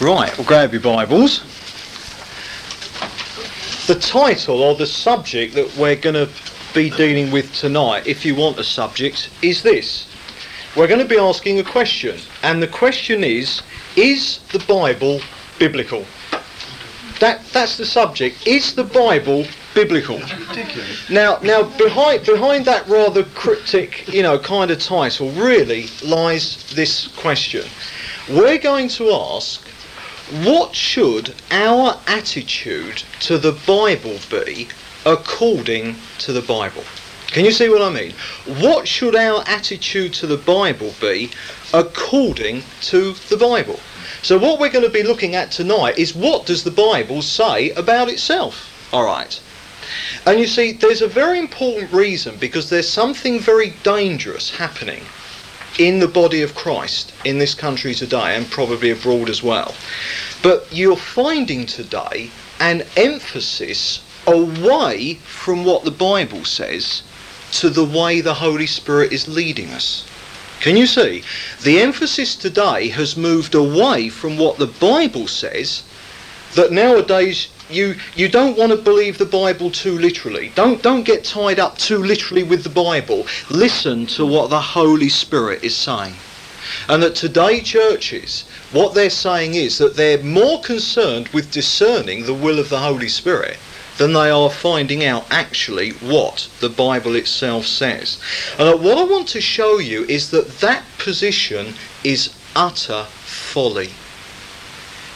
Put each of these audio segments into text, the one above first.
Right, we'll grab your Bibles. The title or the subject that we're going to be dealing with tonight, if you want a subject, is this. We're going to be asking a question, and the question is Is the Bible biblical? That, that's the subject. Is the Bible biblical? Now, now behind behind that rather cryptic, you know, kind of title, really lies this question. We're going to ask, what should our attitude to the Bible be according to the Bible? Can you see what I mean? What should our attitude to the Bible be according to the Bible? So what we're going to be looking at tonight is what does the Bible say about itself? All right. And you see, there's a very important reason because there's something very dangerous happening in the body of Christ in this country today and probably abroad as well. But you're finding today an emphasis away from what the Bible says to the way the Holy Spirit is leading us. Can you see? The emphasis today has moved away from what the Bible says that nowadays you you don't want to believe the Bible too literally. Don't don't get tied up too literally with the Bible. Listen to what the Holy Spirit is saying. And that today churches, what they're saying is that they're more concerned with discerning the will of the Holy Spirit than they are finding out actually what the Bible itself says. And what I want to show you is that that position is utter folly.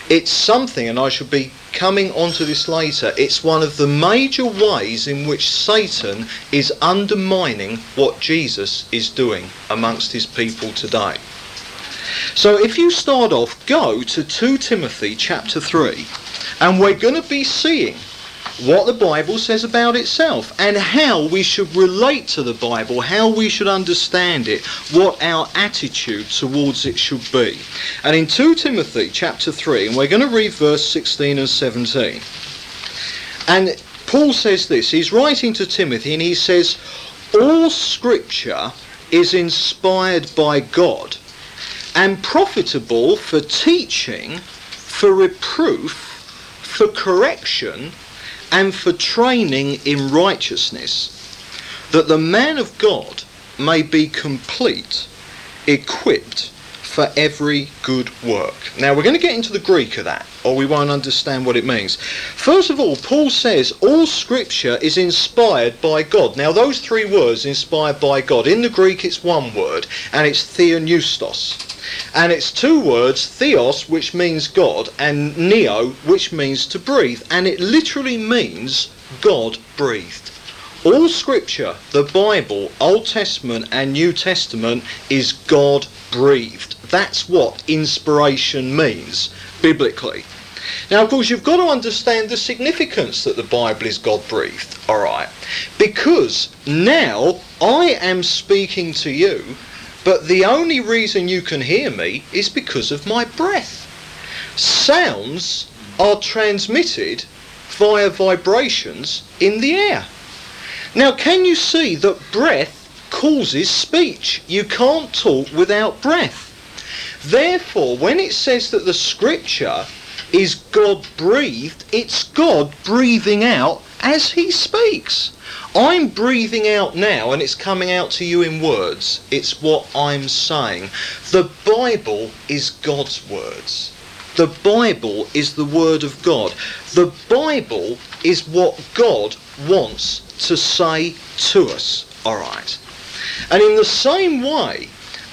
It's something, and I should be coming onto this later, it's one of the major ways in which Satan is undermining what Jesus is doing amongst his people today. So if you start off, go to 2 Timothy chapter 3, and we're going to be seeing what the Bible says about itself and how we should relate to the Bible, how we should understand it, what our attitude towards it should be. And in 2 Timothy chapter 3, and we're going to read verse 16 and 17. And Paul says this, he's writing to Timothy and he says, All scripture is inspired by God and profitable for teaching, for reproof, for correction, and for training in righteousness, that the man of God may be complete, equipped for every good work. Now we're going to get into the Greek of that, or we won't understand what it means. First of all, Paul says all scripture is inspired by God. Now those three words, inspired by God, in the Greek it's one word, and it's theopneustos. And it's two words, theos, which means God, and neo, which means to breathe. And it literally means God breathed. All scripture, the Bible, Old Testament and New Testament, is God breathed. That's what inspiration means, biblically. Now, of course, you've got to understand the significance that the Bible is God breathed, all right? Because now I am speaking to you but the only reason you can hear me is because of my breath. Sounds are transmitted via vibrations in the air. Now, can you see that breath causes speech? You can't talk without breath. Therefore, when it says that the scripture is God breathed, it's God breathing out as he speaks. I'm breathing out now and it's coming out to you in words. It's what I'm saying. The Bible is God's words. The Bible is the Word of God. The Bible is what God wants to say to us. Alright. And in the same way,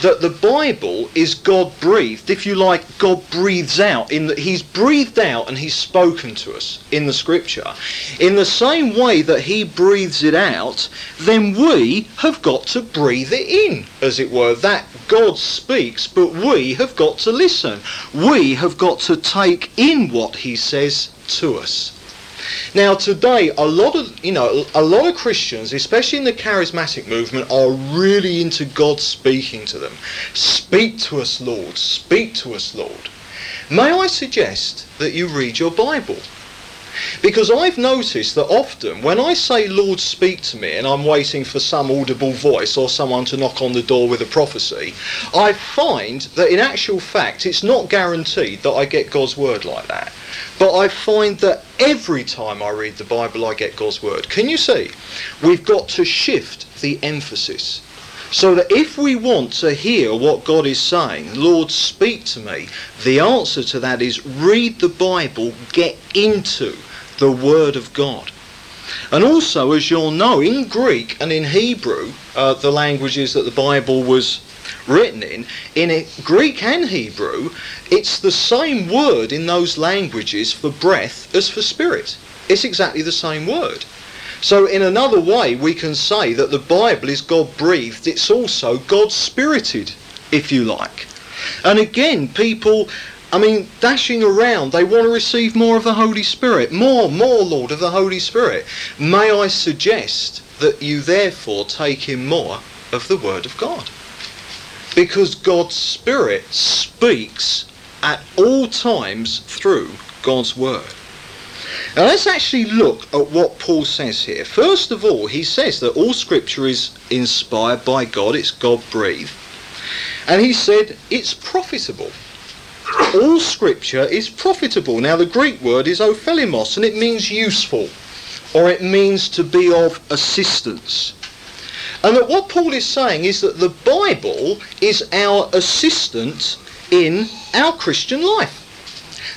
that the Bible is God breathed. If you like, God breathes out in that He's breathed out and He's spoken to us in the Scripture. In the same way that He breathes it out, then we have got to breathe it in, as it were. That God speaks, but we have got to listen. We have got to take in what He says to us. Now today, a lot of you know, a lot of Christians, especially in the charismatic movement, are really into God speaking to them. Speak to us, Lord. Speak to us, Lord. May I suggest that you read your Bible? Because I've noticed that often when I say, Lord, speak to me, and I'm waiting for some audible voice or someone to knock on the door with a prophecy, I find that in actual fact it's not guaranteed that I get God's word like that. But I find that every time I read the Bible, I get God's word. Can you see? We've got to shift the emphasis. So that if we want to hear what God is saying, Lord, speak to me, the answer to that is read the Bible, get into the Word of God. And also, as you'll know, in Greek and in Hebrew, uh, the languages that the Bible was written in, in it, Greek and Hebrew, it's the same word in those languages for breath as for spirit. It's exactly the same word. So, in another way, we can say that the Bible is God breathed, it's also God spirited, if you like. And again, people, I mean, dashing around, they want to receive more of the Holy Spirit. More, more, Lord, of the Holy Spirit. May I suggest that you therefore take in more of the Word of God? Because God's Spirit speaks at all times through God's Word. Now let's actually look at what Paul says here. First of all, he says that all scripture is inspired by God, it's God breathed. And he said it's profitable. All scripture is profitable. Now the Greek word is ophelimos and it means useful or it means to be of assistance. And that what Paul is saying is that the Bible is our assistant in our Christian life.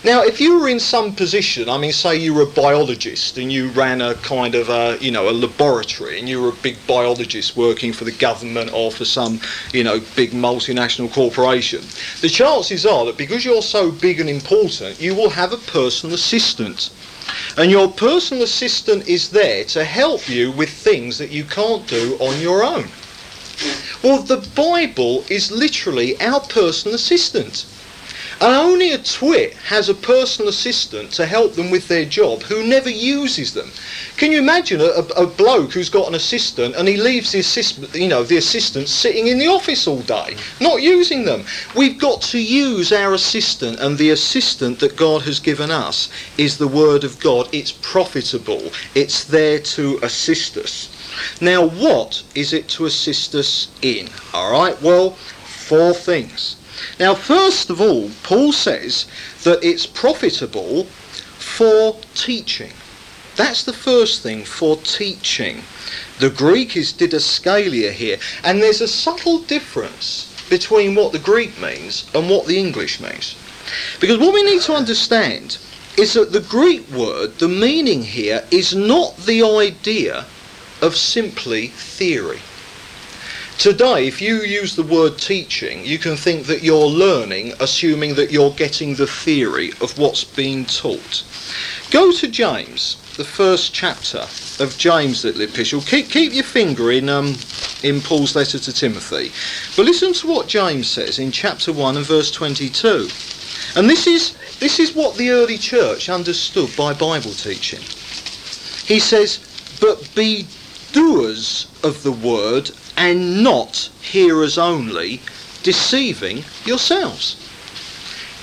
Now, if you were in some position, I mean, say you were a biologist and you ran a kind of a, you know, a laboratory and you were a big biologist working for the government or for some, you know, big multinational corporation, the chances are that because you're so big and important, you will have a personal assistant. And your personal assistant is there to help you with things that you can't do on your own. Well, the Bible is literally our personal assistant. And only a twit has a personal assistant to help them with their job who never uses them. Can you imagine a, a, a bloke who's got an assistant and he leaves the assistant, you know, the assistant sitting in the office all day, not using them? We've got to use our assistant, and the assistant that God has given us is the Word of God. It's profitable. It's there to assist us. Now, what is it to assist us in? All right. Well, four things. Now, first of all, Paul says that it's profitable for teaching. That's the first thing, for teaching. The Greek is didaskalia here, and there's a subtle difference between what the Greek means and what the English means. Because what we need to understand is that the Greek word, the meaning here, is not the idea of simply theory. Today, if you use the word teaching, you can think that you're learning, assuming that you're getting the theory of what's being taught. Go to James, the first chapter of James, little epistle. Keep, keep your finger in, um, in Paul's letter to Timothy. But listen to what James says in chapter 1 and verse 22. And this is, this is what the early church understood by Bible teaching. He says, But be doers of the word and not hearers only, deceiving yourselves.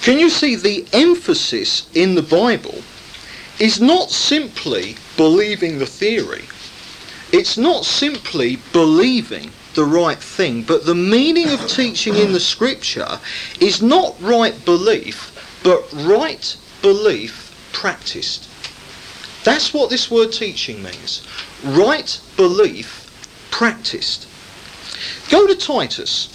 Can you see the emphasis in the Bible is not simply believing the theory, it's not simply believing the right thing, but the meaning of teaching in the scripture is not right belief, but right belief practiced. That's what this word teaching means. Right belief practiced. Go to Titus.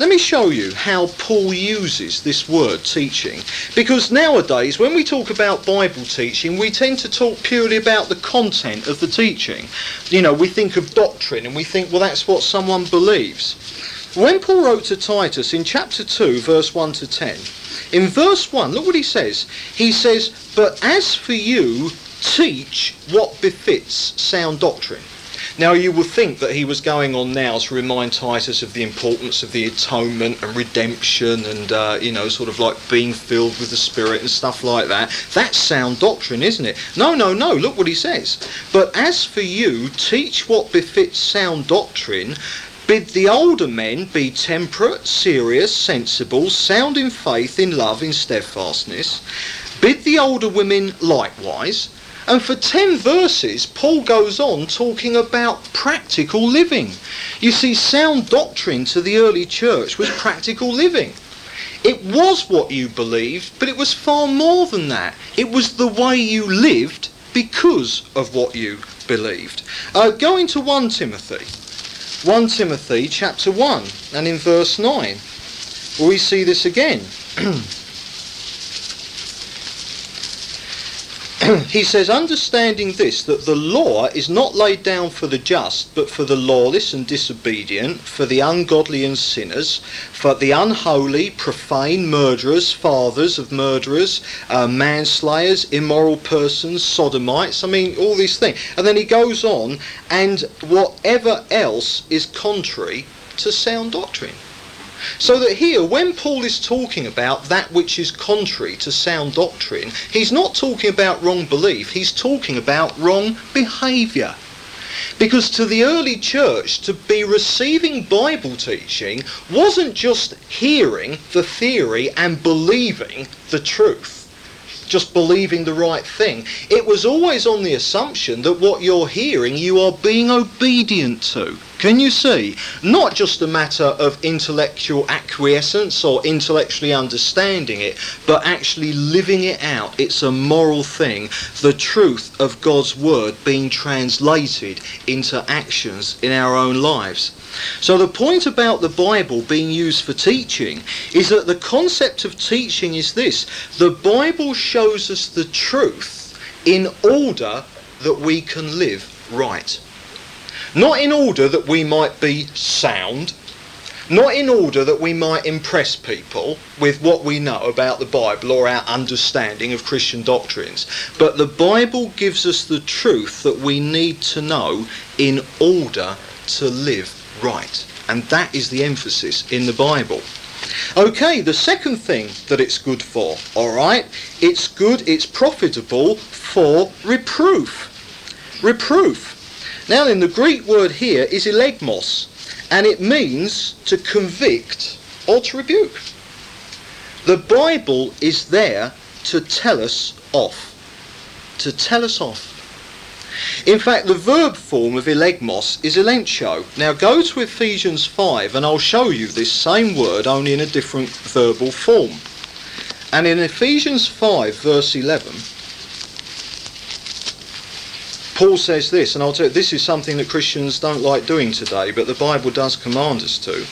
Let me show you how Paul uses this word teaching. Because nowadays, when we talk about Bible teaching, we tend to talk purely about the content of the teaching. You know, we think of doctrine and we think, well, that's what someone believes. When Paul wrote to Titus in chapter 2, verse 1 to 10, in verse 1, look what he says. He says, But as for you, teach what befits sound doctrine. Now, you would think that he was going on now to remind Titus of the importance of the atonement and redemption and, uh, you know, sort of like being filled with the Spirit and stuff like that. That's sound doctrine, isn't it? No, no, no. Look what he says. But as for you, teach what befits sound doctrine. Bid the older men be temperate, serious, sensible, sound in faith, in love, in steadfastness. Bid the older women likewise And for 10 verses, Paul goes on talking about practical living. You see, sound doctrine to the early church was practical living. It was what you believed, but it was far more than that. It was the way you lived because of what you believed. Uh, go into 1 Timothy. 1 Timothy chapter 1 and in verse 9, we see this again. he says, understanding this, that the law is not laid down for the just, but for the lawless and disobedient, for the ungodly and sinners, for the unholy, profane, murderers, fathers of murderers, uh, manslayers, immoral persons, sodomites, I mean, all these things. And then he goes on, and whatever else is contrary to sound doctrine. So that here, when Paul is talking about that which is contrary to sound doctrine, he's not talking about wrong belief, he's talking about wrong behaviour. Because to the early church, to be receiving Bible teaching wasn't just hearing the theory and believing the truth just believing the right thing. It was always on the assumption that what you're hearing you are being obedient to. Can you see? Not just a matter of intellectual acquiescence or intellectually understanding it, but actually living it out. It's a moral thing. The truth of God's word being translated into actions in our own lives. So the point about the Bible being used for teaching is that the concept of teaching is this. The Bible shows us the truth in order that we can live right. Not in order that we might be sound, not in order that we might impress people with what we know about the Bible or our understanding of Christian doctrines, but the Bible gives us the truth that we need to know in order to live right. And that is the emphasis in the Bible. Okay, the second thing that it's good for, alright, it's good, it's profitable for reproof. Reproof. Now in the Greek word here is elegmos, and it means to convict or to rebuke. The Bible is there to tell us off. To tell us off. In fact, the verb form of elegmos is elentio. Now go to Ephesians 5 and I'll show you this same word only in a different verbal form. And in Ephesians 5 verse 11, Paul says this, and I'll tell you, this is something that Christians don't like doing today, but the Bible does command us to.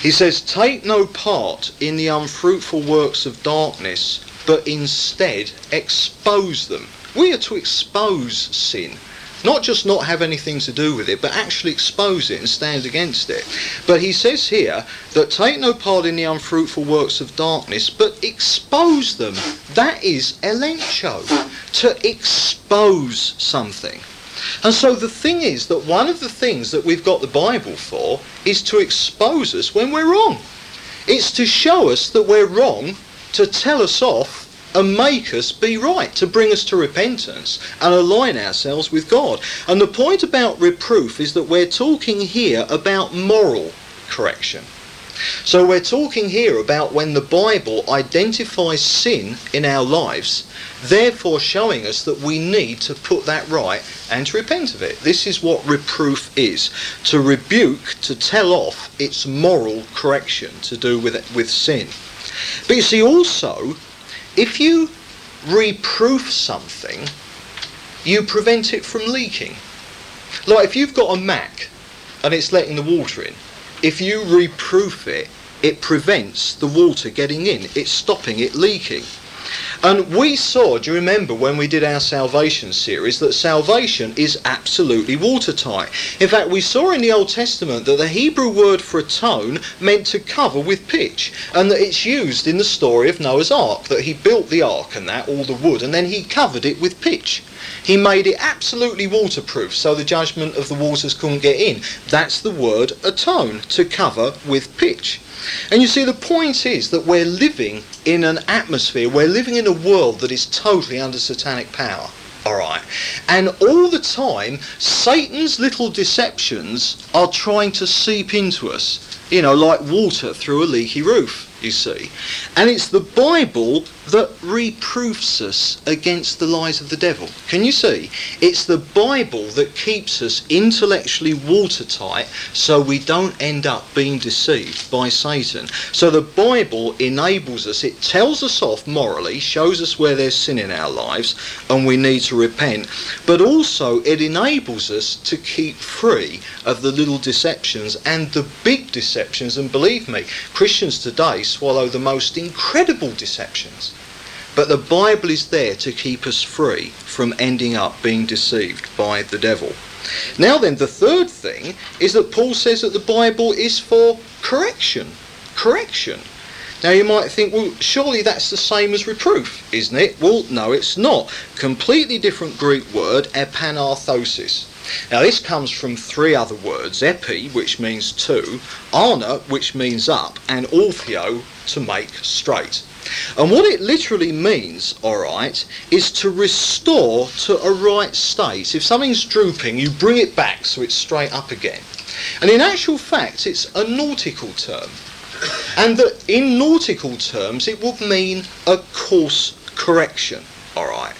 He says, Take no part in the unfruitful works of darkness, but instead expose them. We are to expose sin. Not just not have anything to do with it, but actually expose it and stand against it. But he says here that take no part in the unfruitful works of darkness, but expose them. That is elentio to expose something. And so the thing is that one of the things that we've got the Bible for is to expose us when we're wrong. It's to show us that we're wrong, to tell us off and make us be right, to bring us to repentance and align ourselves with God. And the point about reproof is that we're talking here about moral correction. So we're talking here about when the Bible identifies sin in our lives, therefore showing us that we need to put that right and to repent of it. This is what reproof is. To rebuke, to tell off its moral correction to do with, with sin. But you see also, if you reproof something, you prevent it from leaking. Like if you've got a Mac and it's letting the water in, if you reproof it, it prevents the water getting in. It's stopping it leaking. And we saw, do you remember when we did our salvation series, that salvation is absolutely watertight. In fact, we saw in the Old Testament that the Hebrew word for atone meant to cover with pitch, and that it's used in the story of Noah's Ark, that he built the ark and that, all the wood, and then he covered it with pitch. He made it absolutely waterproof so the judgment of the waters couldn't get in. That's the word atone, to cover with pitch. And you see, the point is that we're living in an atmosphere, we're living in a world that is totally under satanic power. Alright. And all the time, Satan's little deceptions are trying to seep into us, you know, like water through a leaky roof, you see. And it's the Bible that reproofs us against the lies of the devil. Can you see? It's the Bible that keeps us intellectually watertight so we don't end up being deceived by Satan. So the Bible enables us, it tells us off morally, shows us where there's sin in our lives and we need to repent, but also it enables us to keep free of the little deceptions and the big deceptions. And believe me, Christians today swallow the most incredible deceptions. But the Bible is there to keep us free from ending up being deceived by the devil. Now, then, the third thing is that Paul says that the Bible is for correction. Correction. Now, you might think, well, surely that's the same as reproof, isn't it? Well, no, it's not. Completely different Greek word, epanorthosis. Now, this comes from three other words epi, which means two, ana, which means up, and orthio, to make straight. And what it literally means, alright, is to restore to a right state. If something's drooping, you bring it back so it's straight up again. And in actual fact, it's a nautical term. And that in nautical terms, it would mean a course correction, alright.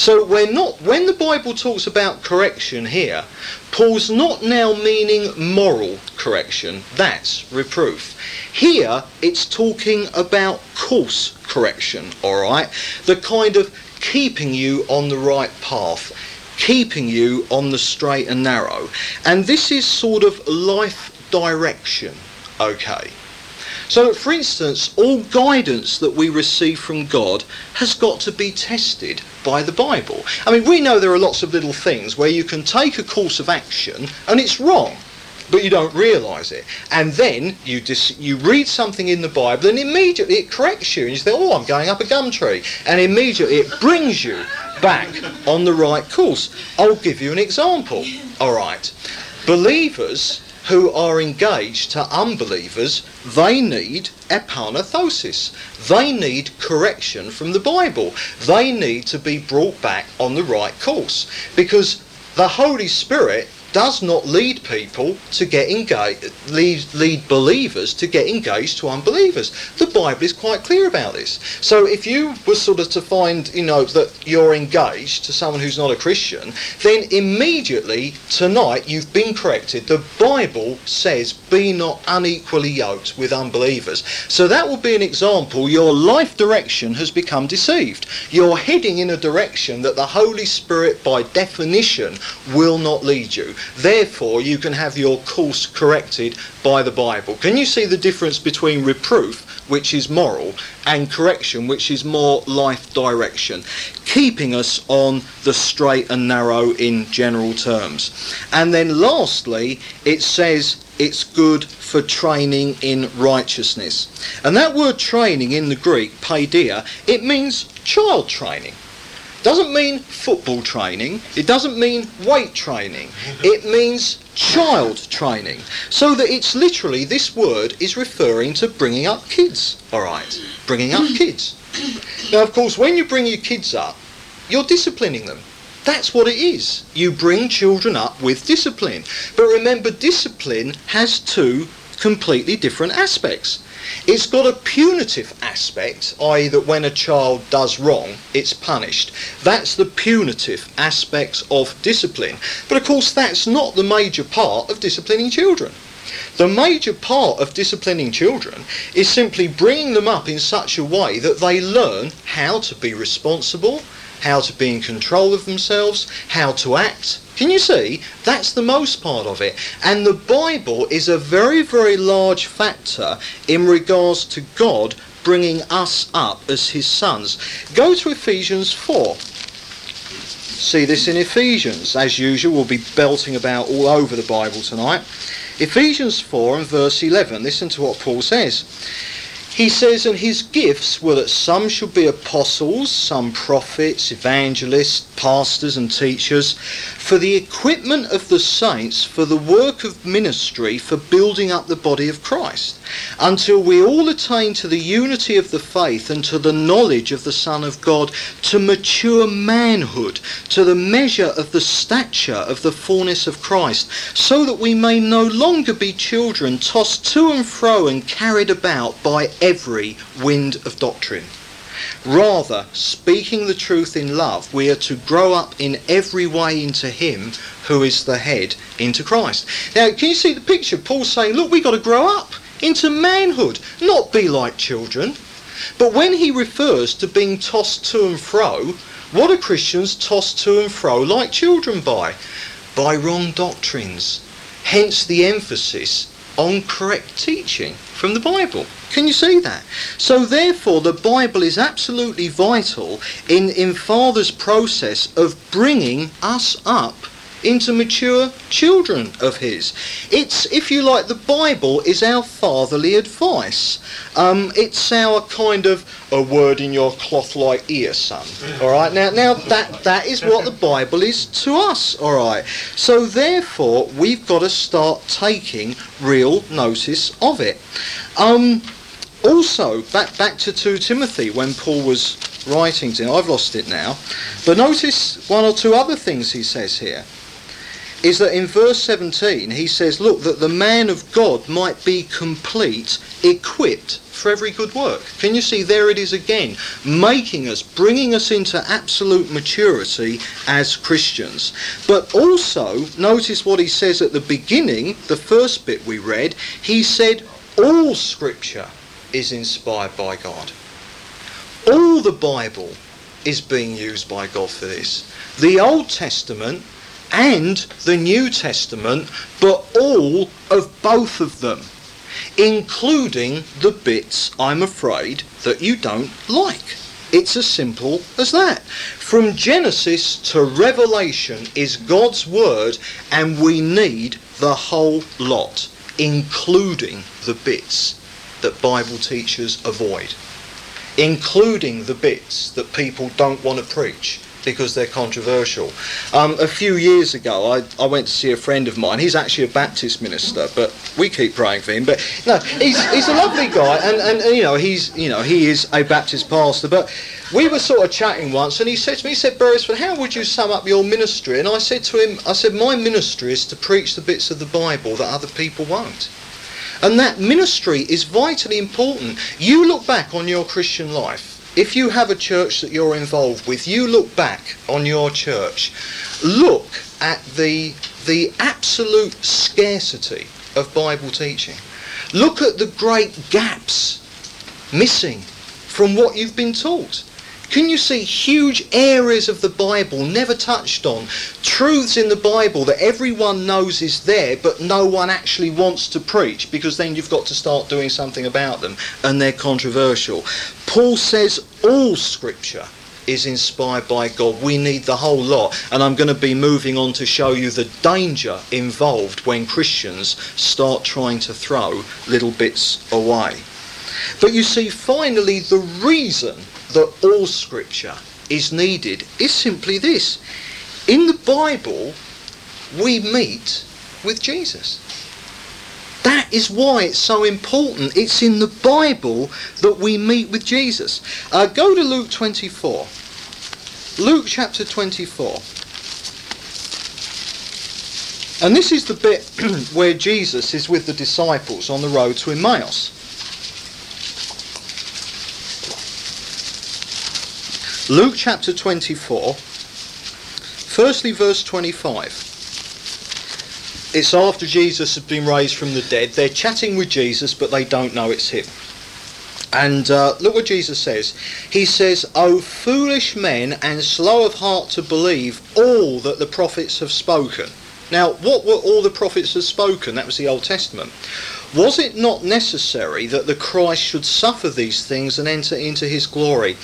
So we're not when the Bible talks about correction here, Paul's not now meaning moral correction, that's reproof. Here it's talking about course correction, alright? The kind of keeping you on the right path, keeping you on the straight and narrow. And this is sort of life direction, okay? So, for instance, all guidance that we receive from God has got to be tested by the Bible. I mean, we know there are lots of little things where you can take a course of action and it's wrong but you don't realise it. And then you dis- you read something in the Bible, and immediately it corrects you, and you say, "Oh, I'm going up a gum tree," and immediately it brings you back on the right course. I'll give you an example. All right, believers who are engaged to unbelievers, they need epanorthosis. They need correction from the Bible. They need to be brought back on the right course because the Holy Spirit does not lead people to get engaged, lead, lead believers to get engaged to unbelievers. The Bible is quite clear about this. So if you were sort of to find, you know, that you're engaged to someone who's not a Christian, then immediately tonight you've been corrected. The Bible says, be not unequally yoked with unbelievers. So that will be an example. Your life direction has become deceived. You're heading in a direction that the Holy Spirit, by definition, will not lead you. Therefore, you can have your course corrected by the Bible. Can you see the difference between reproof, which is moral, and correction, which is more life direction? Keeping us on the straight and narrow in general terms. And then lastly, it says it's good for training in righteousness. And that word training in the Greek, paideia, it means child training doesn't mean football training. It doesn't mean weight training. It means child training. So that it's literally, this word is referring to bringing up kids. All right, bringing up kids. Now, of course, when you bring your kids up, you're disciplining them. That's what it is. You bring children up with discipline. But remember, discipline has two completely different aspects. It's got a punitive aspect, i.e., that when a child does wrong, it's punished. That's the punitive aspects of discipline. But of course, that's not the major part of disciplining children. The major part of disciplining children is simply bringing them up in such a way that they learn how to be responsible, how to be in control of themselves, how to act. Can you see? That's the most part of it. And the Bible is a very, very large factor in regards to God bringing us up as his sons. Go to Ephesians 4. See this in Ephesians. As usual, we'll be belting about all over the Bible tonight. Ephesians 4 and verse 11. Listen to what Paul says. He says, and his gifts were that some should be apostles, some prophets, evangelists, pastors, and teachers, for the equipment of the saints, for the work of ministry, for building up the body of Christ, until we all attain to the unity of the faith and to the knowledge of the Son of God, to mature manhood, to the measure of the stature of the fullness of Christ, so that we may no longer be children tossed to and fro and carried about by every wind of doctrine. Rather, speaking the truth in love, we are to grow up in every way into Him who is the head, into Christ. Now, can you see the picture? Paul's saying, look, we've got to grow up into manhood, not be like children. But when he refers to being tossed to and fro, what are Christians tossed to and fro like children by? By wrong doctrines. Hence the emphasis on correct teaching from the Bible. Can you see that? So therefore the Bible is absolutely vital in, in Father's process of bringing us up into mature children of his. It's, if you like, the Bible is our fatherly advice. Um, it's our kind of a word in your cloth-like ear, son. All right. Now, now that that is what the Bible is to us. All right. So therefore, we've got to start taking real notice of it. Um, also, back back to 2 Timothy when Paul was writing to him. I've lost it now. But notice one or two other things he says here is that in verse 17 he says, Look, that the man of God might be complete, equipped for every good work. Can you see? There it is again, making us, bringing us into absolute maturity as Christians. But also, notice what he says at the beginning, the first bit we read. He said, All scripture is inspired by God. All the Bible is being used by God for this. The Old Testament and the New Testament, but all of both of them, including the bits, I'm afraid, that you don't like. It's as simple as that. From Genesis to Revelation is God's Word, and we need the whole lot, including the bits that Bible teachers avoid, including the bits that people don't want to preach because they're controversial. Um, a few years ago, I, I went to see a friend of mine. He's actually a Baptist minister, but we keep praying for him. But no, he's, he's a lovely guy, and, and, and you know he's you know he is a Baptist pastor. But we were sort of chatting once, and he said to me, he said, Beresford, how would you sum up your ministry? And I said to him, I said, my ministry is to preach the bits of the Bible that other people won't. And that ministry is vitally important. You look back on your Christian life if you have a church that you're involved with, you look back on your church, look at the, the absolute scarcity of Bible teaching. Look at the great gaps missing from what you've been taught. Can you see huge areas of the Bible never touched on? Truths in the Bible that everyone knows is there, but no one actually wants to preach because then you've got to start doing something about them and they're controversial. Paul says all Scripture is inspired by God. We need the whole lot. And I'm going to be moving on to show you the danger involved when Christians start trying to throw little bits away. But you see, finally, the reason that all scripture is needed is simply this. In the Bible, we meet with Jesus. That is why it's so important. It's in the Bible that we meet with Jesus. Uh, go to Luke 24. Luke chapter 24. And this is the bit where Jesus is with the disciples on the road to Emmaus. Luke chapter 24, firstly, verse 25. It's after Jesus has been raised from the dead. They're chatting with Jesus, but they don't know it's him. And uh, look what Jesus says. He says, O foolish men and slow of heart to believe all that the prophets have spoken. Now, what were all the prophets have spoken? That was the Old Testament. Was it not necessary that the Christ should suffer these things and enter into his glory?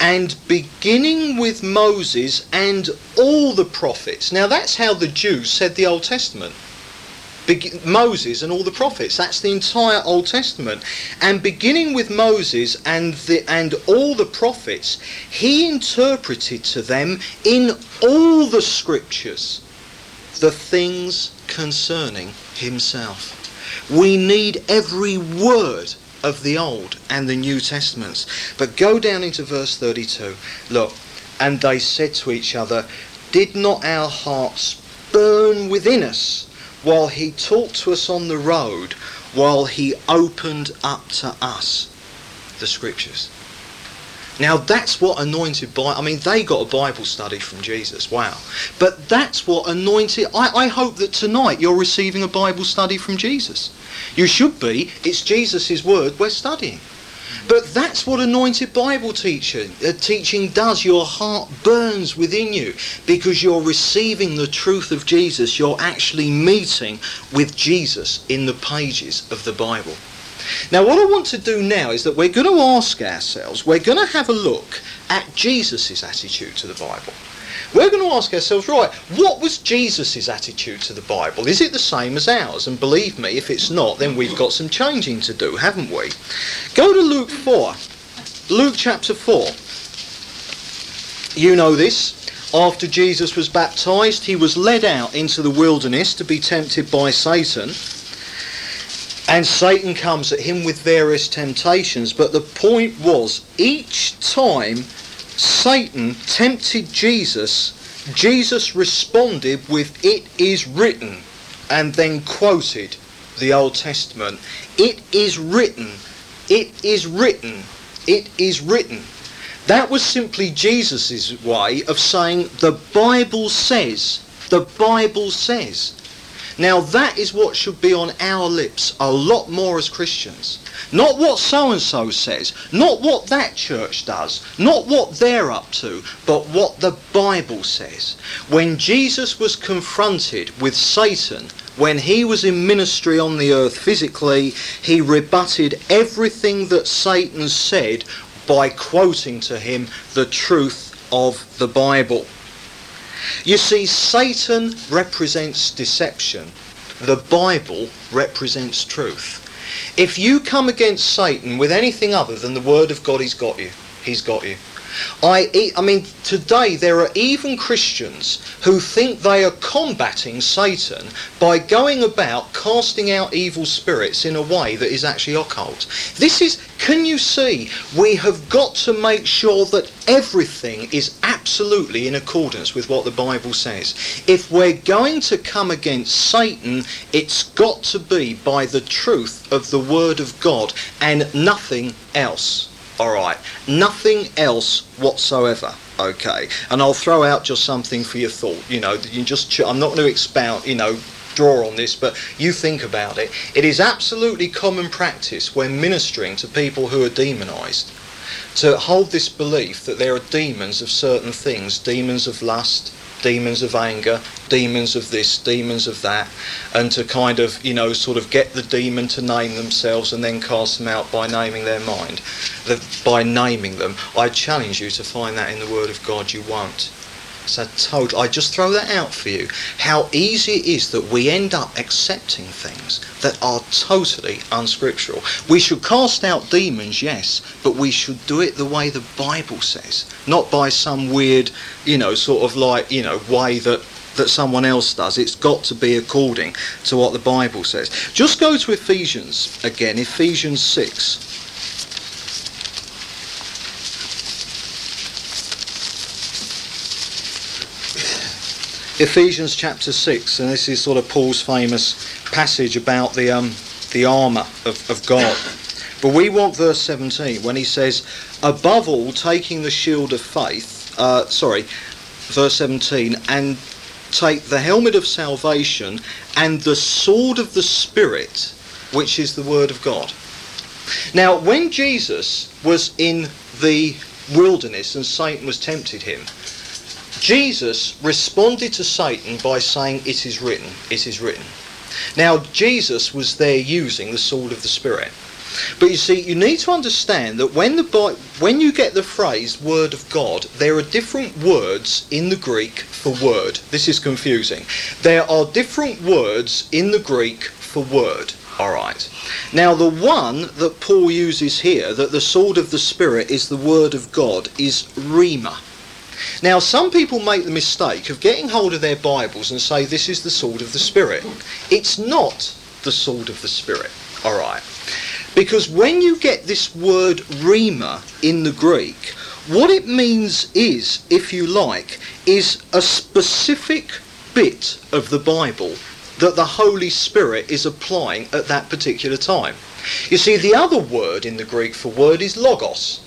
and beginning with Moses and all the prophets. Now that's how the Jews said the Old Testament. Be- Moses and all the prophets. That's the entire Old Testament. And beginning with Moses and the and all the prophets, he interpreted to them in all the scriptures the things concerning himself. We need every word of the Old and the New Testaments. But go down into verse 32. Look, and they said to each other, Did not our hearts burn within us while he talked to us on the road, while he opened up to us the scriptures? Now that's what anointed by I mean they got a Bible study from Jesus. Wow. But that's what anointed I, I hope that tonight you're receiving a Bible study from Jesus. You should be. It's Jesus' word we're studying. But that's what anointed Bible teaching, uh, teaching does. Your heart burns within you because you're receiving the truth of Jesus. You're actually meeting with Jesus in the pages of the Bible. Now, what I want to do now is that we're going to ask ourselves, we're going to have a look at Jesus' attitude to the Bible. We're going to ask ourselves, right, what was Jesus' attitude to the Bible? Is it the same as ours? And believe me, if it's not, then we've got some changing to do, haven't we? Go to Luke 4. Luke chapter 4. You know this. After Jesus was baptized, he was led out into the wilderness to be tempted by Satan. And Satan comes at him with various temptations. But the point was, each time Satan tempted Jesus, Jesus responded with, It is written, and then quoted the Old Testament. It is written, it is written, it is written. That was simply Jesus' way of saying, The Bible says, the Bible says. Now that is what should be on our lips a lot more as Christians. Not what so and so says, not what that church does, not what they're up to, but what the Bible says. When Jesus was confronted with Satan, when he was in ministry on the earth physically, he rebutted everything that Satan said by quoting to him the truth of the Bible. You see, Satan represents deception. The Bible represents truth. If you come against Satan with anything other than the Word of God, he's got you. He's got you. I, I mean, today there are even Christians who think they are combating Satan by going about casting out evil spirits in a way that is actually occult. This is, can you see, we have got to make sure that everything is absolutely in accordance with what the Bible says. If we're going to come against Satan, it's got to be by the truth of the Word of God and nothing else. All right, nothing else whatsoever. Okay, and I'll throw out just something for your thought. You know, you just I'm not going to expound. You know, draw on this, but you think about it. It is absolutely common practice when ministering to people who are demonized to hold this belief that there are demons of certain things, demons of lust, demons of anger, demons of this, demons of that, and to kind of, you know, sort of get the demon to name themselves and then cast them out by naming their mind, the, by naming them. I challenge you to find that in the Word of God. You won't. So total, I just throw that out for you. How easy it is that we end up accepting things that are totally unscriptural. We should cast out demons, yes, but we should do it the way the Bible says, not by some weird, you know, sort of like, you know, way that that someone else does. It's got to be according to what the Bible says. Just go to Ephesians again, Ephesians 6. Ephesians chapter 6, and this is sort of Paul's famous passage about the, um, the armour of, of God. But we want verse 17 when he says, above all, taking the shield of faith, uh, sorry, verse 17, and take the helmet of salvation and the sword of the Spirit, which is the Word of God. Now, when Jesus was in the wilderness and Satan was tempted him, Jesus responded to Satan by saying, It is written, it is written. Now, Jesus was there using the sword of the Spirit. But you see, you need to understand that when the when you get the phrase "word of God," there are different words in the Greek for word. This is confusing. There are different words in the Greek for word. All right. Now, the one that Paul uses here, that the sword of the Spirit is the word of God, is rhema. Now, some people make the mistake of getting hold of their Bibles and say this is the sword of the Spirit. It's not the sword of the Spirit, all right? Because when you get this word rhema in the Greek, what it means is, if you like, is a specific bit of the Bible that the Holy Spirit is applying at that particular time. You see, the other word in the Greek for word is logos.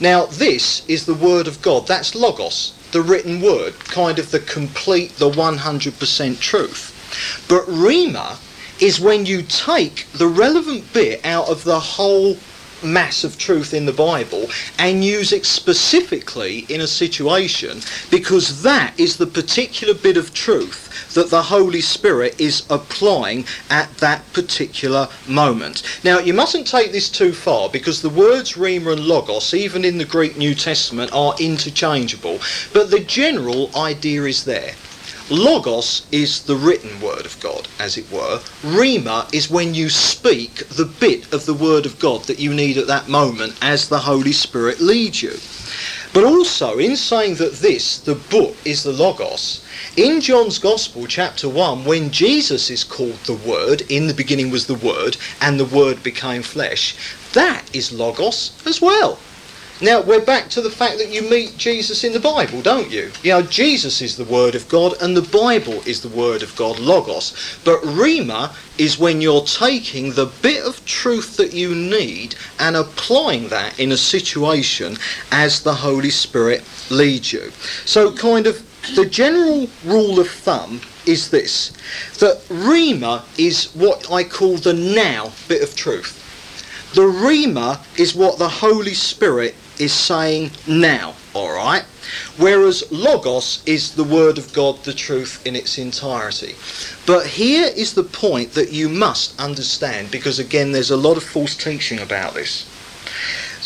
Now, this is the Word of God. That's Logos, the written Word, kind of the complete, the 100% truth. But Rhema is when you take the relevant bit out of the whole mass of truth in the Bible and use it specifically in a situation because that is the particular bit of truth that the Holy Spirit is applying at that particular moment. Now, you mustn't take this too far because the words Rhema and Logos, even in the Greek New Testament, are interchangeable, but the general idea is there. Logos is the written word of God, as it were. Rhema is when you speak the bit of the word of God that you need at that moment as the Holy Spirit leads you. But also, in saying that this, the book, is the Logos, in John's Gospel, chapter 1, when Jesus is called the Word, in the beginning was the Word, and the Word became flesh, that is Logos as well. Now, we're back to the fact that you meet Jesus in the Bible, don't you? You know, Jesus is the Word of God and the Bible is the Word of God, Logos. But Rhema is when you're taking the bit of truth that you need and applying that in a situation as the Holy Spirit leads you. So, kind of, the general rule of thumb is this that Rhema is what I call the now bit of truth. The Rhema is what the Holy Spirit is saying now, alright? Whereas Logos is the Word of God, the truth in its entirety. But here is the point that you must understand, because again, there's a lot of false teaching about this.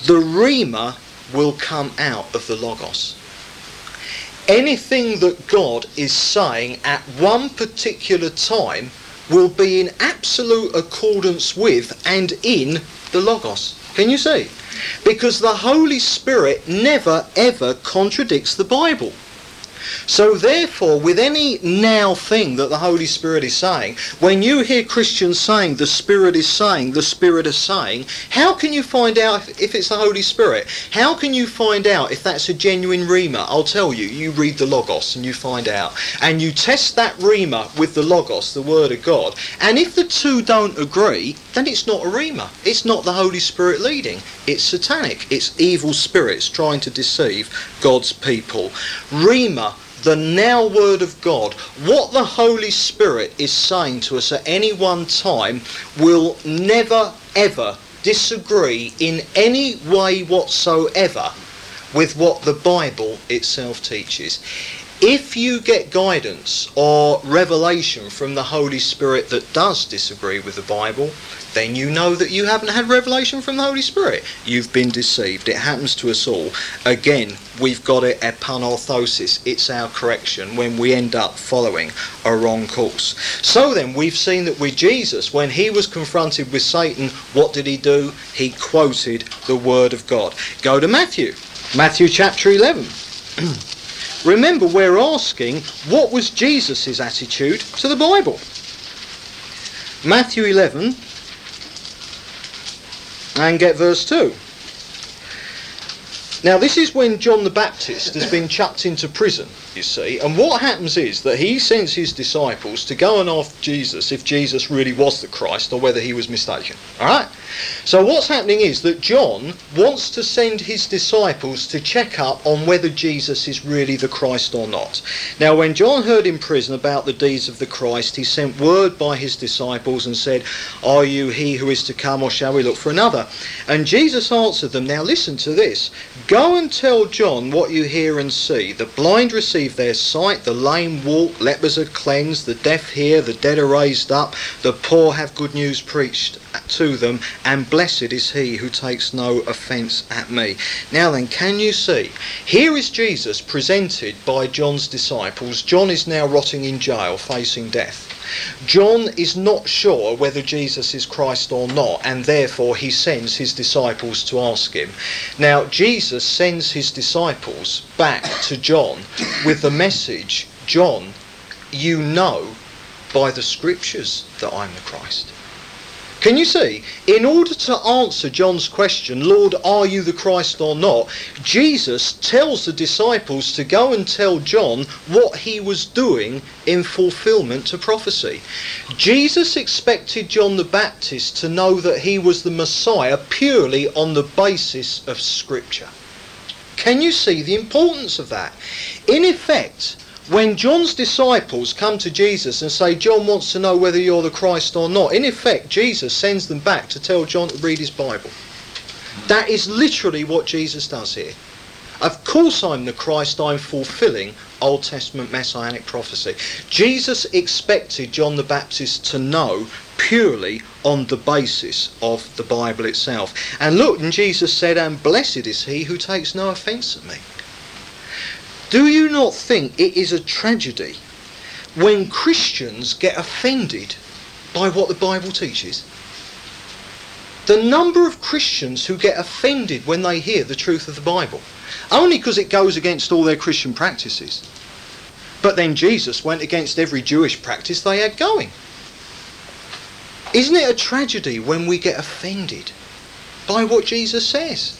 The Rhema will come out of the Logos. Anything that God is saying at one particular time will be in absolute accordance with and in the Logos. Can you see? Because the Holy Spirit never ever contradicts the Bible. So therefore, with any now thing that the Holy Spirit is saying, when you hear Christians saying the Spirit is saying, the Spirit is saying, how can you find out if, if it's the Holy Spirit? How can you find out if that's a genuine Rhema? I'll tell you, you read the Logos and you find out. And you test that Rhema with the Logos, the Word of God. And if the two don't agree, then it's not a Rhema. It's not the Holy Spirit leading. It's satanic. It's evil spirits trying to deceive God's people. Rhema the now word of God, what the Holy Spirit is saying to us at any one time, will never ever disagree in any way whatsoever with what the Bible itself teaches. If you get guidance or revelation from the Holy Spirit that does disagree with the Bible, then you know that you haven't had revelation from the Holy Spirit. You've been deceived. It happens to us all. Again, we've got it epanorthosis. It's our correction when we end up following a wrong course. So then, we've seen that with Jesus, when he was confronted with Satan, what did he do? He quoted the Word of God. Go to Matthew. Matthew chapter 11. Remember, we're asking what was Jesus' attitude to the Bible? Matthew 11 and get verse 2. Now, this is when John the Baptist has been chucked into prison, you see, and what happens is that he sends his disciples to go and ask Jesus if Jesus really was the Christ or whether he was mistaken. Alright? So, what's happening is that John wants to send his disciples to check up on whether Jesus is really the Christ or not. Now, when John heard in prison about the deeds of the Christ, he sent word by his disciples and said, Are you he who is to come, or shall we look for another? And Jesus answered them, Now listen to this. Go and tell John what you hear and see. The blind receive their sight, the lame walk, lepers are cleansed, the deaf hear, the dead are raised up, the poor have good news preached to them, and blessed is he who takes no offence at me. Now then, can you see? Here is Jesus presented by John's disciples. John is now rotting in jail, facing death. John is not sure whether Jesus is Christ or not, and therefore he sends his disciples to ask him. Now, Jesus sends his disciples back to John with the message John, you know by the scriptures that I'm the Christ. Can you see? In order to answer John's question, Lord, are you the Christ or not? Jesus tells the disciples to go and tell John what he was doing in fulfillment to prophecy. Jesus expected John the Baptist to know that he was the Messiah purely on the basis of Scripture. Can you see the importance of that? In effect, when John's disciples come to Jesus and say, John wants to know whether you're the Christ or not, in effect, Jesus sends them back to tell John to read his Bible. That is literally what Jesus does here. Of course, I'm the Christ, I'm fulfilling Old Testament messianic prophecy. Jesus expected John the Baptist to know purely on the basis of the Bible itself. And look, and Jesus said, And blessed is he who takes no offence at me. Do you not think it is a tragedy when Christians get offended by what the Bible teaches? The number of Christians who get offended when they hear the truth of the Bible, only because it goes against all their Christian practices. But then Jesus went against every Jewish practice they had going. Isn't it a tragedy when we get offended by what Jesus says?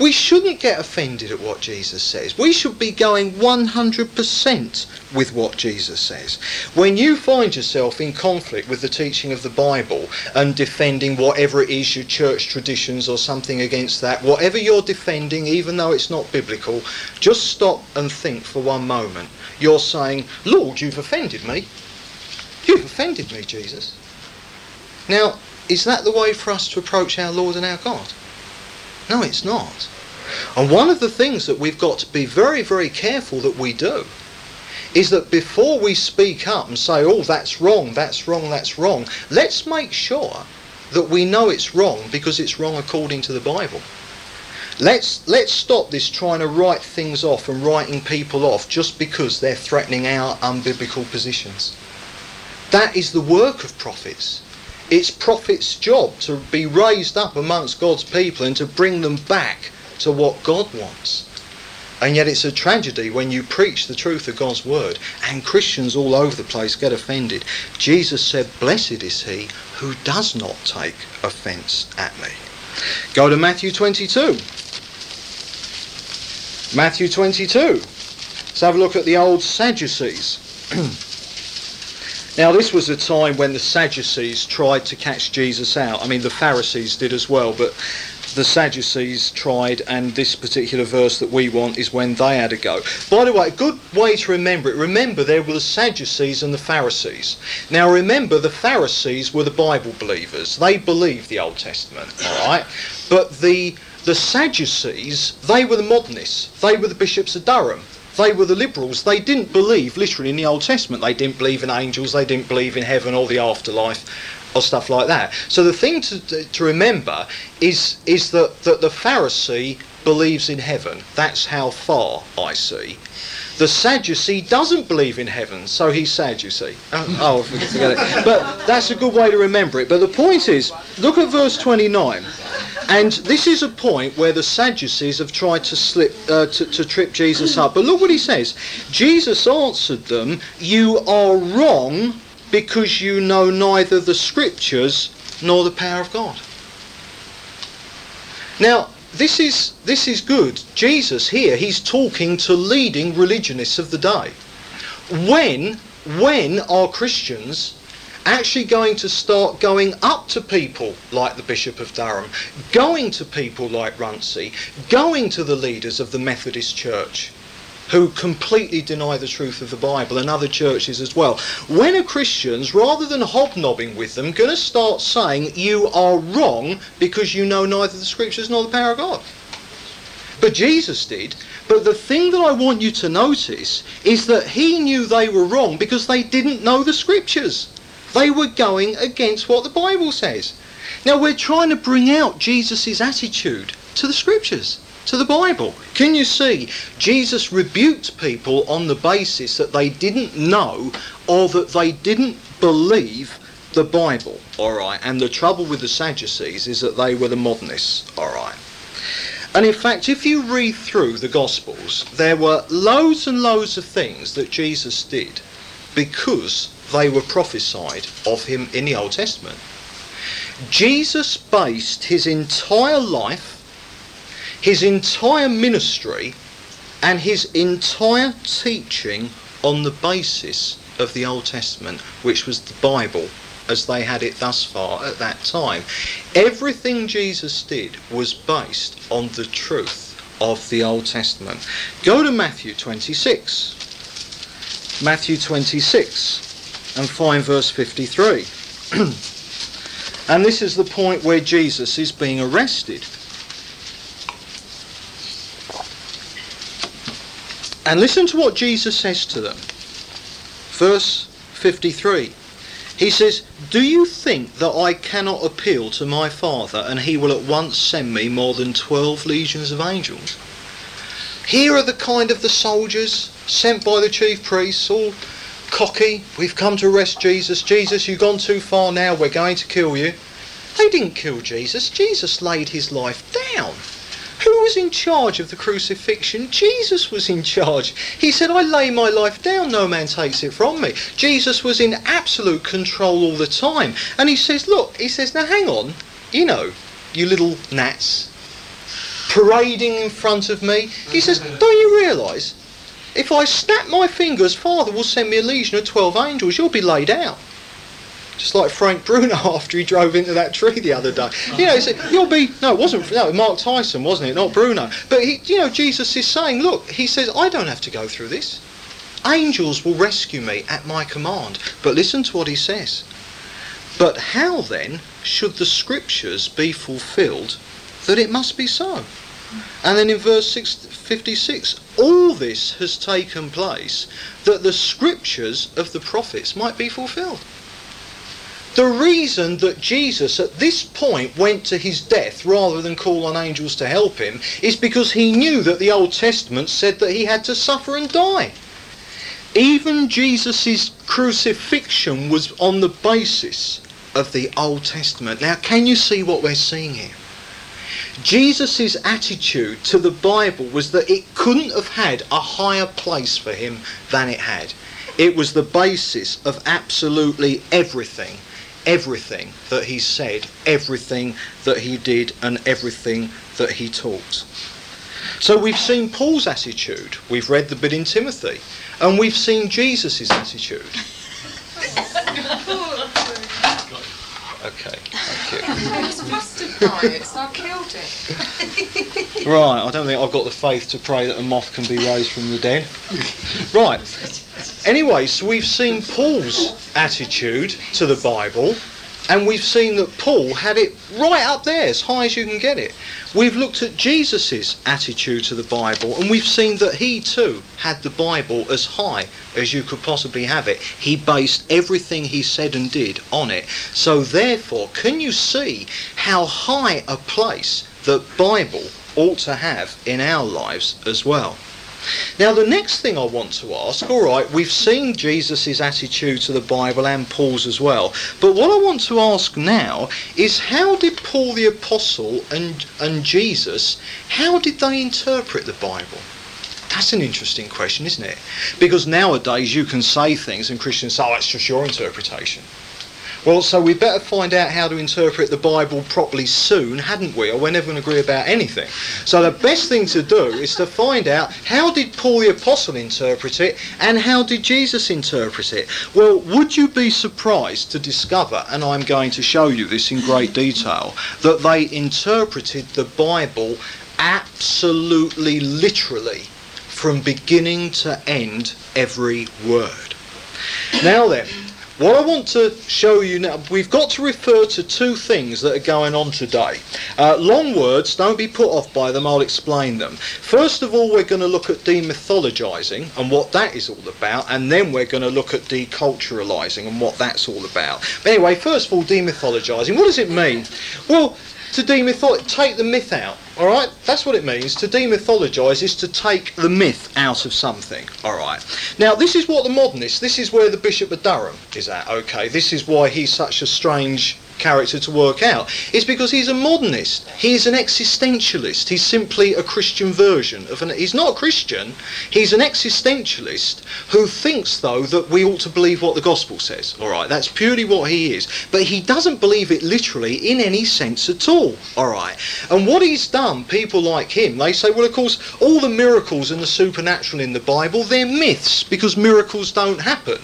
We shouldn't get offended at what Jesus says. We should be going 100% with what Jesus says. When you find yourself in conflict with the teaching of the Bible and defending whatever it is, your church traditions or something against that, whatever you're defending, even though it's not biblical, just stop and think for one moment. You're saying, Lord, you've offended me. You've offended me, Jesus. Now, is that the way for us to approach our Lord and our God? No, it's not. And one of the things that we've got to be very, very careful that we do is that before we speak up and say, oh, that's wrong, that's wrong, that's wrong, let's make sure that we know it's wrong because it's wrong according to the Bible. Let's, let's stop this trying to write things off and writing people off just because they're threatening our unbiblical positions. That is the work of prophets. It's prophets' job to be raised up amongst God's people and to bring them back to what God wants. And yet it's a tragedy when you preach the truth of God's word and Christians all over the place get offended. Jesus said, Blessed is he who does not take offence at me. Go to Matthew 22. Matthew 22. Let's have a look at the old Sadducees. Now, this was a time when the Sadducees tried to catch Jesus out. I mean, the Pharisees did as well, but the Sadducees tried, and this particular verse that we want is when they had a go. By the way, a good way to remember it remember there were the Sadducees and the Pharisees. Now, remember, the Pharisees were the Bible believers, they believed the Old Testament, all right? But the the Sadducees, they were the modernists. They were the bishops of Durham. They were the liberals. They didn't believe, literally, in the Old Testament. They didn't believe in angels. They didn't believe in heaven or the afterlife or stuff like that. So the thing to, to remember is, is that, that the Pharisee believes in heaven. That's how far I see. The Sadducee doesn't believe in heaven, so he's Sadducee. Oh, oh forget it. But that's a good way to remember it. But the point is, look at verse 29. And this is a point where the Sadducees have tried to slip uh, to, to trip Jesus up. But look what he says. Jesus answered them, "You are wrong because you know neither the scriptures nor the power of God." Now, this is this is good. Jesus here, he's talking to leading religionists of the day. When when are Christians actually going to start going up to people like the Bishop of Durham, going to people like Runcie, going to the leaders of the Methodist Church? Who completely deny the truth of the Bible and other churches as well. When are Christians, rather than hobnobbing with them, going to start saying you are wrong because you know neither the scriptures nor the power of God? But Jesus did. But the thing that I want you to notice is that he knew they were wrong because they didn't know the scriptures. They were going against what the Bible says. Now we're trying to bring out Jesus' attitude to the scriptures to the Bible. Can you see? Jesus rebuked people on the basis that they didn't know or that they didn't believe the Bible. All right. And the trouble with the Sadducees is that they were the modernists. All right. And in fact, if you read through the Gospels, there were loads and loads of things that Jesus did because they were prophesied of him in the Old Testament. Jesus based his entire life his entire ministry and his entire teaching on the basis of the Old Testament, which was the Bible as they had it thus far at that time. Everything Jesus did was based on the truth of the Old Testament. Go to Matthew 26. Matthew 26 and find verse 53. and this is the point where Jesus is being arrested. And listen to what Jesus says to them. Verse 53. He says, Do you think that I cannot appeal to my Father and he will at once send me more than 12 legions of angels? Here are the kind of the soldiers sent by the chief priests, all cocky. We've come to arrest Jesus. Jesus, you've gone too far now. We're going to kill you. They didn't kill Jesus. Jesus laid his life down. Who was in charge of the crucifixion? Jesus was in charge. He said, I lay my life down, no man takes it from me. Jesus was in absolute control all the time. And he says, Look, he says, now hang on, you know, you little gnats, parading in front of me. He says, Don't you realise? If I snap my fingers, Father will send me a legion of 12 angels. You'll be laid out just like Frank Bruno after he drove into that tree the other day. You know, you'll be no, it wasn't no Mike Tyson, wasn't it? Not Bruno. But he, you know, Jesus is saying, look, he says, I don't have to go through this. Angels will rescue me at my command. But listen to what he says. But how then should the scriptures be fulfilled that it must be so? And then in verse 6, 56, all this has taken place that the scriptures of the prophets might be fulfilled. The reason that Jesus at this point went to his death rather than call on angels to help him is because he knew that the Old Testament said that he had to suffer and die. Even Jesus' crucifixion was on the basis of the Old Testament. Now, can you see what we're seeing here? Jesus' attitude to the Bible was that it couldn't have had a higher place for him than it had. It was the basis of absolutely everything everything that he said, everything that he did, and everything that he taught. So we've seen Paul's attitude, we've read the bit in Timothy, and we've seen Jesus' attitude. Okay, thank you. I was trusted by it, so I killed it. Right, I don't think I've got the faith to pray that a moth can be raised from the dead. Right, Anyway, so we've seen Paul's attitude to the Bible, and we've seen that Paul had it right up there, as high as you can get it. We've looked at Jesus' attitude to the Bible, and we've seen that he too had the Bible as high as you could possibly have it. He based everything he said and did on it. So, therefore, can you see how high a place the Bible ought to have in our lives as well? Now, the next thing I want to ask, all right, we've seen Jesus' attitude to the Bible and Paul's as well, but what I want to ask now is how did Paul the Apostle and, and Jesus, how did they interpret the Bible? That's an interesting question, isn't it? Because nowadays you can say things and Christians say, oh, it's just your interpretation. Well, so we better find out how to interpret the Bible properly soon, hadn't we? Or we're never going to agree about anything. So the best thing to do is to find out how did Paul the Apostle interpret it and how did Jesus interpret it? Well, would you be surprised to discover, and I'm going to show you this in great detail, that they interpreted the Bible absolutely literally from beginning to end every word. Now then, what I want to show you now, we've got to refer to two things that are going on today. Uh, long words, don't be put off by them, I'll explain them. First of all, we're going to look at demythologising and what that is all about, and then we're going to look at deculturalising and what that's all about. But anyway, first of all, demythologising. What does it mean? Well, to demythologize, take the myth out. All right, that's what it means. To demythologize is to take the myth out of something. All right. Now, this is what the modernist. This is where the Bishop of Durham is at. Okay, this is why he's such a strange character to work out is because he's a modernist. He's an existentialist. He's simply a Christian version of an. He's not a Christian. He's an existentialist who thinks, though, that we ought to believe what the gospel says. All right, that's purely what he is. But he doesn't believe it literally in any sense at all. All right. And what he's done, people like him, they say, well, of course, all the miracles and the supernatural in the Bible, they're myths because miracles don't happen.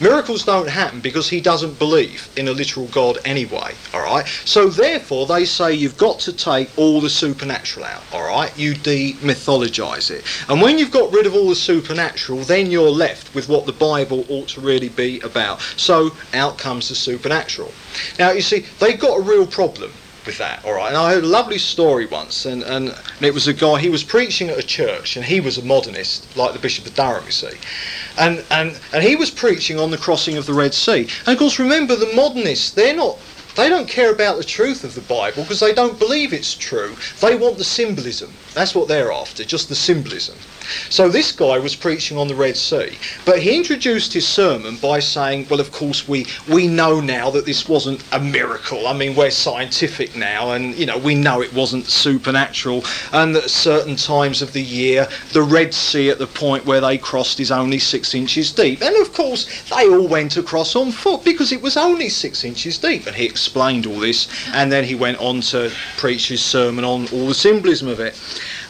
Miracles don't happen because he doesn't believe in a literal God anyway anyway, all right? So therefore, they say you've got to take all the supernatural out, all right? You demythologize it. And when you've got rid of all the supernatural, then you're left with what the Bible ought to really be about. So out comes the supernatural. Now, you see, they've got a real problem with that, all right. And I heard a lovely story once, and, and, it was a guy, he was preaching at a church, and he was a modernist, like the Bishop of Durham, you see. And, and, and he was preaching on the crossing of the Red Sea. And of course, remember, the modernists, they're not they don't care about the truth of the Bible because they don't believe it's true. They want the symbolism. That's what they're after, just the symbolism. So this guy was preaching on the Red Sea, but he introduced his sermon by saying, well, of course, we, we know now that this wasn't a miracle. I mean, we're scientific now, and, you know, we know it wasn't supernatural, and that at certain times of the year, the Red Sea at the point where they crossed is only six inches deep. And, of course, they all went across on foot because it was only six inches deep. And he explained all this, and then he went on to preach his sermon on all the symbolism of it.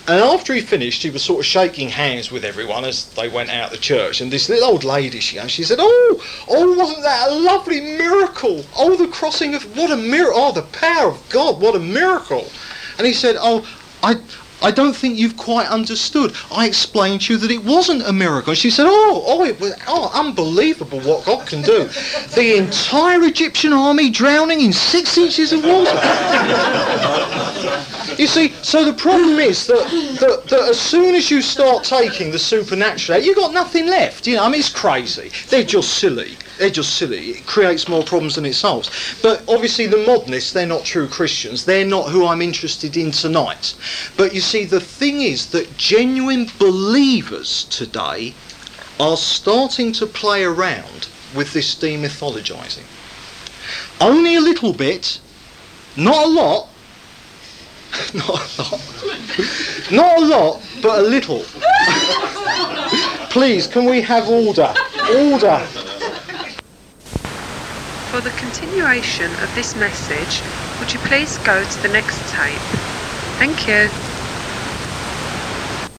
And after he finished, he was sort of shaking hands with everyone as they went out of the church. And this little old lady, she, she said, "Oh, oh, wasn't that a lovely miracle? Oh, the crossing of what a miracle! Oh, the power of God! What a miracle!" And he said, "Oh, I." I don't think you've quite understood. I explained to you that it wasn't a miracle. She said, Oh, oh, it was oh, unbelievable what God can do. The entire Egyptian army drowning in six inches of water. you see, so the problem is that, that, that as soon as you start taking the supernatural out, you've got nothing left. You know, I mean, it's crazy. They're just silly. They're just silly. It creates more problems than it solves. But obviously, the modernists, they're not true Christians. They're not who I'm interested in tonight. But you see, the thing is that genuine believers today are starting to play around with this demythologizing. Only a little bit, not a lot. not a lot. not a lot, but a little. Please, can we have order? Order. For the continuation of this message, would you please go to the next tape? Thank you.